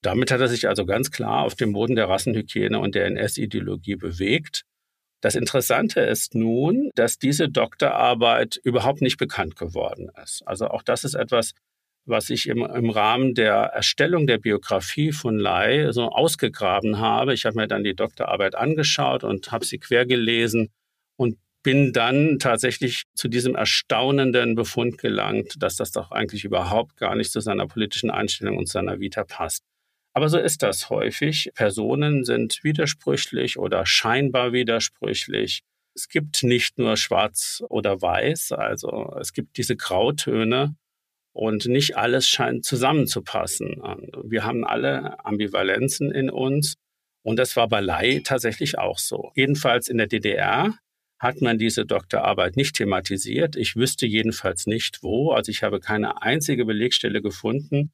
Damit hat er sich also ganz klar auf dem Boden der Rassenhygiene und der NS-Ideologie bewegt. Das Interessante ist nun, dass diese Doktorarbeit überhaupt nicht bekannt geworden ist. Also auch das ist etwas, was ich im, im Rahmen der Erstellung der Biografie von Lai so ausgegraben habe. Ich habe mir dann die Doktorarbeit angeschaut und habe sie quer gelesen und bin dann tatsächlich zu diesem erstaunenden Befund gelangt, dass das doch eigentlich überhaupt gar nicht zu seiner politischen Einstellung und seiner Vita passt. Aber so ist das häufig. Personen sind widersprüchlich oder scheinbar widersprüchlich. Es gibt nicht nur schwarz oder weiß, also es gibt diese Grautöne und nicht alles scheint zusammenzupassen. Wir haben alle Ambivalenzen in uns. Und das war bei Lai tatsächlich auch so. Jedenfalls in der DDR hat man diese Doktorarbeit nicht thematisiert. Ich wüsste jedenfalls nicht wo. Also ich habe keine einzige Belegstelle gefunden,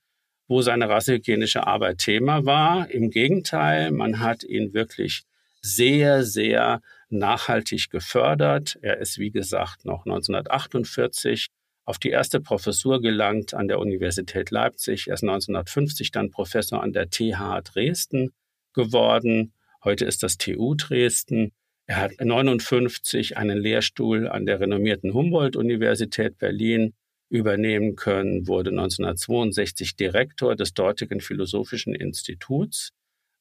wo seine rassehygienische Arbeit Thema war. Im Gegenteil, man hat ihn wirklich sehr, sehr nachhaltig gefördert. Er ist, wie gesagt, noch 1948 auf die erste Professur gelangt an der Universität Leipzig. Er ist 1950 dann Professor an der TH Dresden geworden. Heute ist das TU Dresden. Er hat 1959 einen Lehrstuhl an der renommierten Humboldt-Universität Berlin übernehmen können, wurde 1962 Direktor des dortigen Philosophischen Instituts.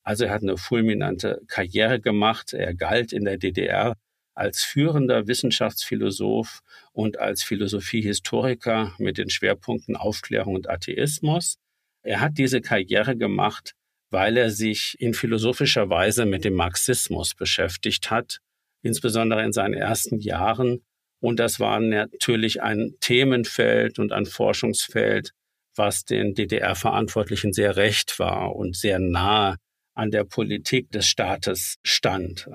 Also er hat eine fulminante Karriere gemacht. Er galt in der DDR als führender Wissenschaftsphilosoph und als Philosophiehistoriker mit den Schwerpunkten Aufklärung und Atheismus. Er hat diese Karriere gemacht weil er sich in philosophischer Weise mit dem Marxismus beschäftigt hat, insbesondere in seinen ersten Jahren. Und das war natürlich ein Themenfeld und ein Forschungsfeld, was den DDR-Verantwortlichen sehr recht war und sehr nahe an der Politik des Staates stand.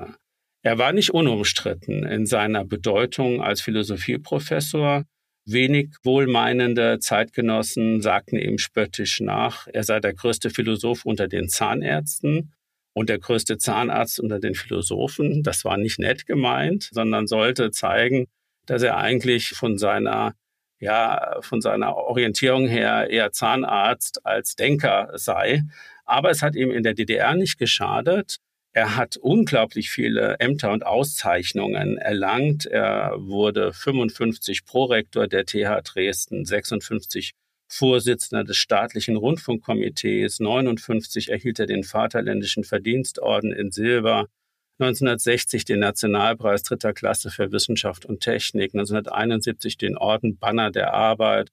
Er war nicht unumstritten in seiner Bedeutung als Philosophieprofessor. Wenig wohlmeinende Zeitgenossen sagten ihm spöttisch nach, er sei der größte Philosoph unter den Zahnärzten und der größte Zahnarzt unter den Philosophen. Das war nicht nett gemeint, sondern sollte zeigen, dass er eigentlich von seiner ja, von seiner Orientierung her eher Zahnarzt als Denker sei. Aber es hat ihm in der DDR nicht geschadet. Er hat unglaublich viele Ämter und Auszeichnungen erlangt. Er wurde 55 Prorektor der TH Dresden, 56 Vorsitzender des staatlichen Rundfunkkomitees, 59 erhielt er den Vaterländischen Verdienstorden in Silber, 1960 den Nationalpreis dritter Klasse für Wissenschaft und Technik, 1971 den Orden Banner der Arbeit,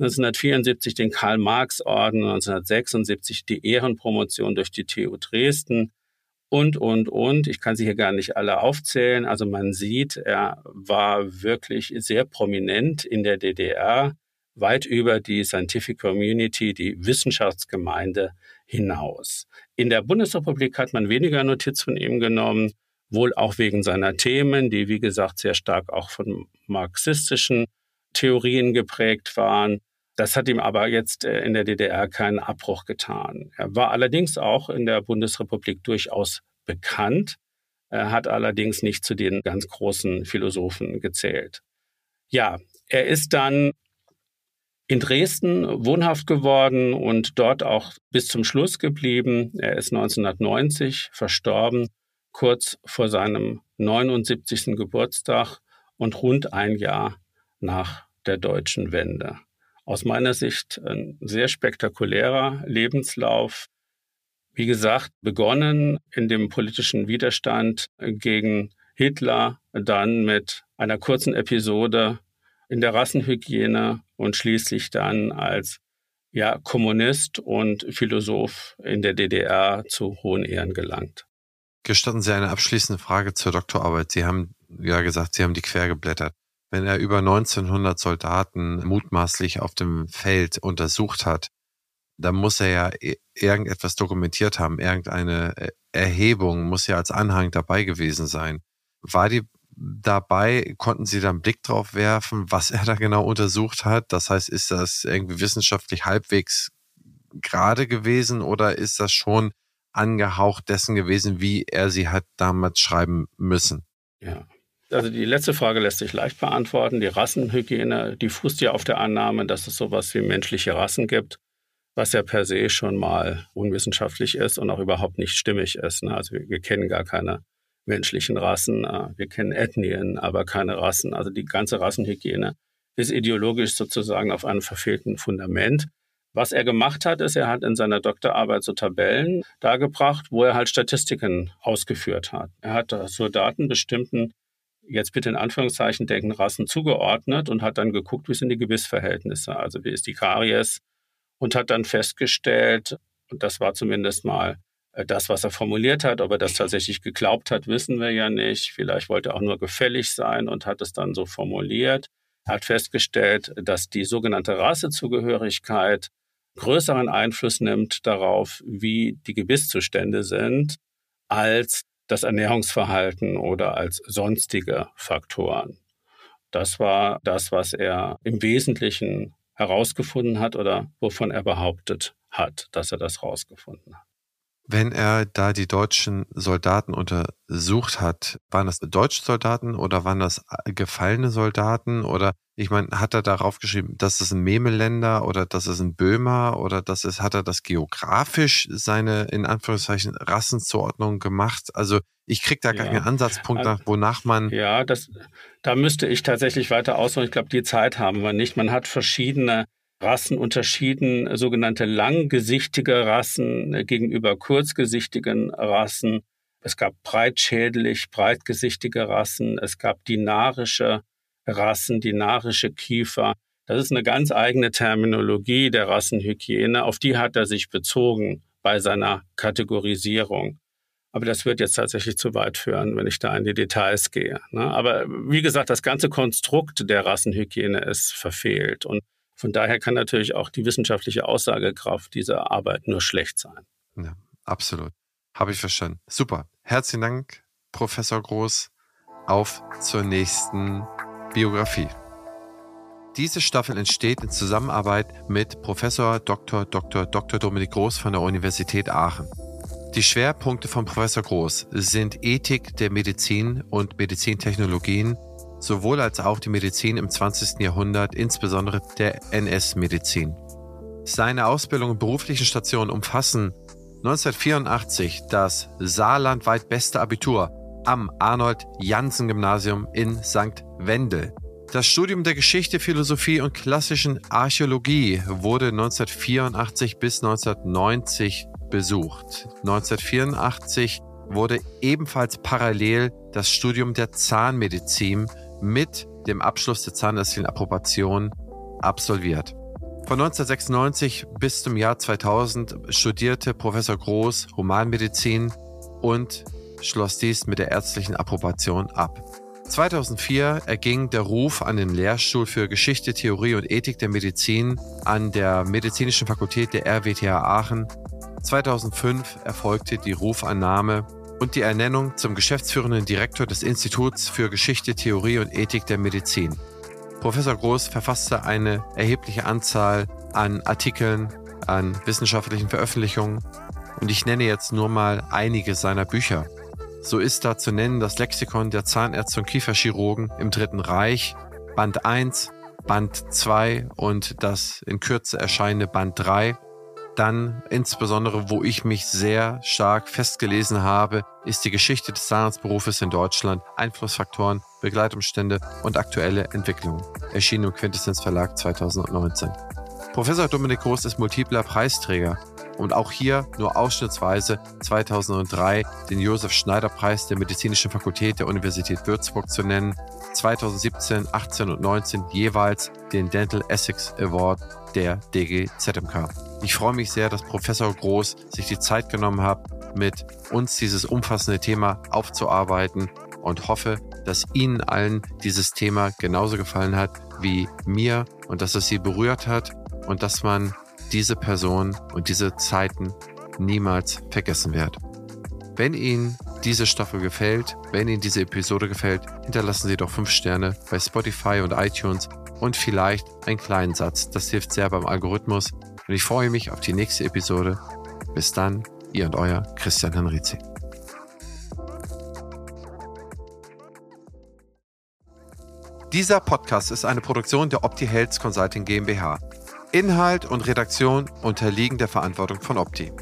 1974 den Karl-Marx-Orden, 1976 die Ehrenpromotion durch die TU Dresden, und, und, und. Ich kann sie hier gar nicht alle aufzählen. Also man sieht, er war wirklich sehr prominent in der DDR, weit über die Scientific Community, die Wissenschaftsgemeinde hinaus. In der Bundesrepublik hat man weniger Notiz von ihm genommen, wohl auch wegen seiner Themen, die wie gesagt sehr stark auch von marxistischen Theorien geprägt waren. Das hat ihm aber jetzt äh, in der DDR keinen Abbruch getan. Er war allerdings auch in der Bundesrepublik durchaus bekannt, er hat allerdings nicht zu den ganz großen Philosophen gezählt. Ja, er ist dann in Dresden wohnhaft geworden und dort auch bis zum Schluss geblieben. Er ist 1990 verstorben, kurz vor seinem 79. Geburtstag und rund ein Jahr nach der deutschen Wende aus meiner Sicht ein sehr spektakulärer Lebenslauf. Wie gesagt, begonnen in dem politischen Widerstand gegen Hitler, dann mit einer kurzen Episode in der Rassenhygiene und schließlich dann als ja, Kommunist und Philosoph in der DDR zu hohen Ehren gelangt. Gestatten Sie eine abschließende Frage zur Doktorarbeit. Sie haben ja gesagt, Sie haben die quer geblättert wenn er über 1900 Soldaten mutmaßlich auf dem Feld untersucht hat, dann muss er ja irgendetwas dokumentiert haben, irgendeine äh, Erhebung muss ja als Anhang dabei gewesen sein. War die dabei? Konnten Sie da einen Blick drauf werfen, was er da genau untersucht hat? Das heißt, ist das irgendwie wissenschaftlich halbwegs gerade gewesen oder ist das schon angehaucht dessen gewesen, wie er sie hat damals schreiben müssen? Ja, also die letzte Frage lässt sich leicht beantworten. Die Rassenhygiene, die fußt ja auf der Annahme, dass es sowas wie menschliche Rassen gibt, was ja per se schon mal unwissenschaftlich ist und auch überhaupt nicht stimmig ist. Ne? Also wir, wir kennen gar keine menschlichen Rassen, äh, wir kennen Ethnien, aber keine Rassen. Also die ganze Rassenhygiene ist ideologisch sozusagen auf einem verfehlten Fundament. Was er gemacht hat, ist, er hat in seiner Doktorarbeit so Tabellen dargebracht, wo er halt Statistiken ausgeführt hat. Er hat Soldaten bestimmten jetzt bitte in Anführungszeichen denken, Rassen zugeordnet und hat dann geguckt, wie sind die Gebissverhältnisse, also wie ist die Karies und hat dann festgestellt, und das war zumindest mal äh, das, was er formuliert hat, ob er das tatsächlich geglaubt hat, wissen wir ja nicht. Vielleicht wollte er auch nur gefällig sein und hat es dann so formuliert. Er hat festgestellt, dass die sogenannte Rassezugehörigkeit größeren Einfluss nimmt darauf, wie die Gebisszustände sind, als das Ernährungsverhalten oder als sonstige Faktoren. Das war das, was er im Wesentlichen herausgefunden hat oder wovon er behauptet hat, dass er das herausgefunden hat. Wenn er da die deutschen Soldaten untersucht hat, waren das deutsche Soldaten oder waren das gefallene Soldaten? Oder ich meine, hat er darauf geschrieben, das ist ein Memeländer oder das ist ein Böhmer oder das ist, hat er das geografisch seine in Anführungszeichen Rassenzuordnung gemacht? Also ich kriege da gar ja. keinen Ansatzpunkt nach, wonach man. Ja, das, da müsste ich tatsächlich weiter ausholen. Ich glaube, die Zeit haben wir nicht. Man hat verschiedene Rassen unterschieden, sogenannte langgesichtige Rassen äh, gegenüber kurzgesichtigen Rassen. Es gab breitschädelig, breitgesichtige Rassen. Es gab dinarische Rassen, dinarische Kiefer. Das ist eine ganz eigene Terminologie der Rassenhygiene. Auf die hat er sich bezogen. bei seiner Kategorisierung. Aber das wird jetzt tatsächlich zu weit führen, wenn ich da in die Details gehe. Ne? Aber wie gesagt, das ganze Konstrukt der Rassenhygiene ist verfehlt. Und von daher kann natürlich auch die wissenschaftliche Aussagekraft dieser Arbeit nur schlecht sein. Ja, absolut. Habe ich verstanden. Super. Herzlichen Dank, Professor Groß. Auf zur nächsten Biografie. Diese Staffel entsteht in Zusammenarbeit mit Professor Dr. Dr. Dr. Dominik Groß von der Universität Aachen. Die Schwerpunkte von Professor Groß sind Ethik der Medizin und Medizintechnologien, sowohl als auch die Medizin im 20. Jahrhundert, insbesondere der NS-Medizin. Seine Ausbildung und beruflichen Stationen umfassen 1984 das saarlandweit beste Abitur am Arnold Janssen Gymnasium in St. Wendel. Das Studium der Geschichte, Philosophie und klassischen Archäologie wurde 1984 bis 1990 besucht. 1984 wurde ebenfalls parallel das Studium der Zahnmedizin mit dem Abschluss der zahnärztlichen Approbation absolviert. Von 1996 bis zum Jahr 2000 studierte Professor Groß Humanmedizin und schloss dies mit der ärztlichen Approbation ab. 2004 erging der Ruf an den Lehrstuhl für Geschichte, Theorie und Ethik der Medizin an der Medizinischen Fakultät der RWTH Aachen 2005 erfolgte die Rufannahme und die Ernennung zum geschäftsführenden Direktor des Instituts für Geschichte, Theorie und Ethik der Medizin. Professor Groß verfasste eine erhebliche Anzahl an Artikeln, an wissenschaftlichen Veröffentlichungen und ich nenne jetzt nur mal einige seiner Bücher. So ist da zu nennen das Lexikon der Zahnärzte und Kieferchirurgen im Dritten Reich, Band 1, Band 2 und das in Kürze erscheinende Band 3 dann insbesondere, wo ich mich sehr stark festgelesen habe, ist die Geschichte des Zahnarztberufes in Deutschland, Einflussfaktoren, Begleitumstände und aktuelle Entwicklungen. Erschienen im Quintessenz Verlag 2019. Professor Dominik Groß ist multipler Preisträger und auch hier nur ausschnittsweise 2003 den Josef Schneider Preis der Medizinischen Fakultät der Universität Würzburg zu nennen, 2017, 18 und 19 jeweils den Dental Essex Award der DGZMK. Ich freue mich sehr, dass Professor Groß sich die Zeit genommen hat, mit uns dieses umfassende Thema aufzuarbeiten und hoffe, dass Ihnen allen dieses Thema genauso gefallen hat wie mir und dass es Sie berührt hat und dass man diese Person und diese Zeiten niemals vergessen wird. Wenn Ihnen diese Staffel gefällt, wenn Ihnen diese Episode gefällt, hinterlassen Sie doch 5 Sterne bei Spotify und iTunes und vielleicht einen kleinen Satz. Das hilft sehr beim Algorithmus und ich freue mich auf die nächste Episode. Bis dann, ihr und euer Christian Henrizi. Dieser Podcast ist eine Produktion der Opti Health Consulting GmbH. Inhalt und Redaktion unterliegen der Verantwortung von Opti.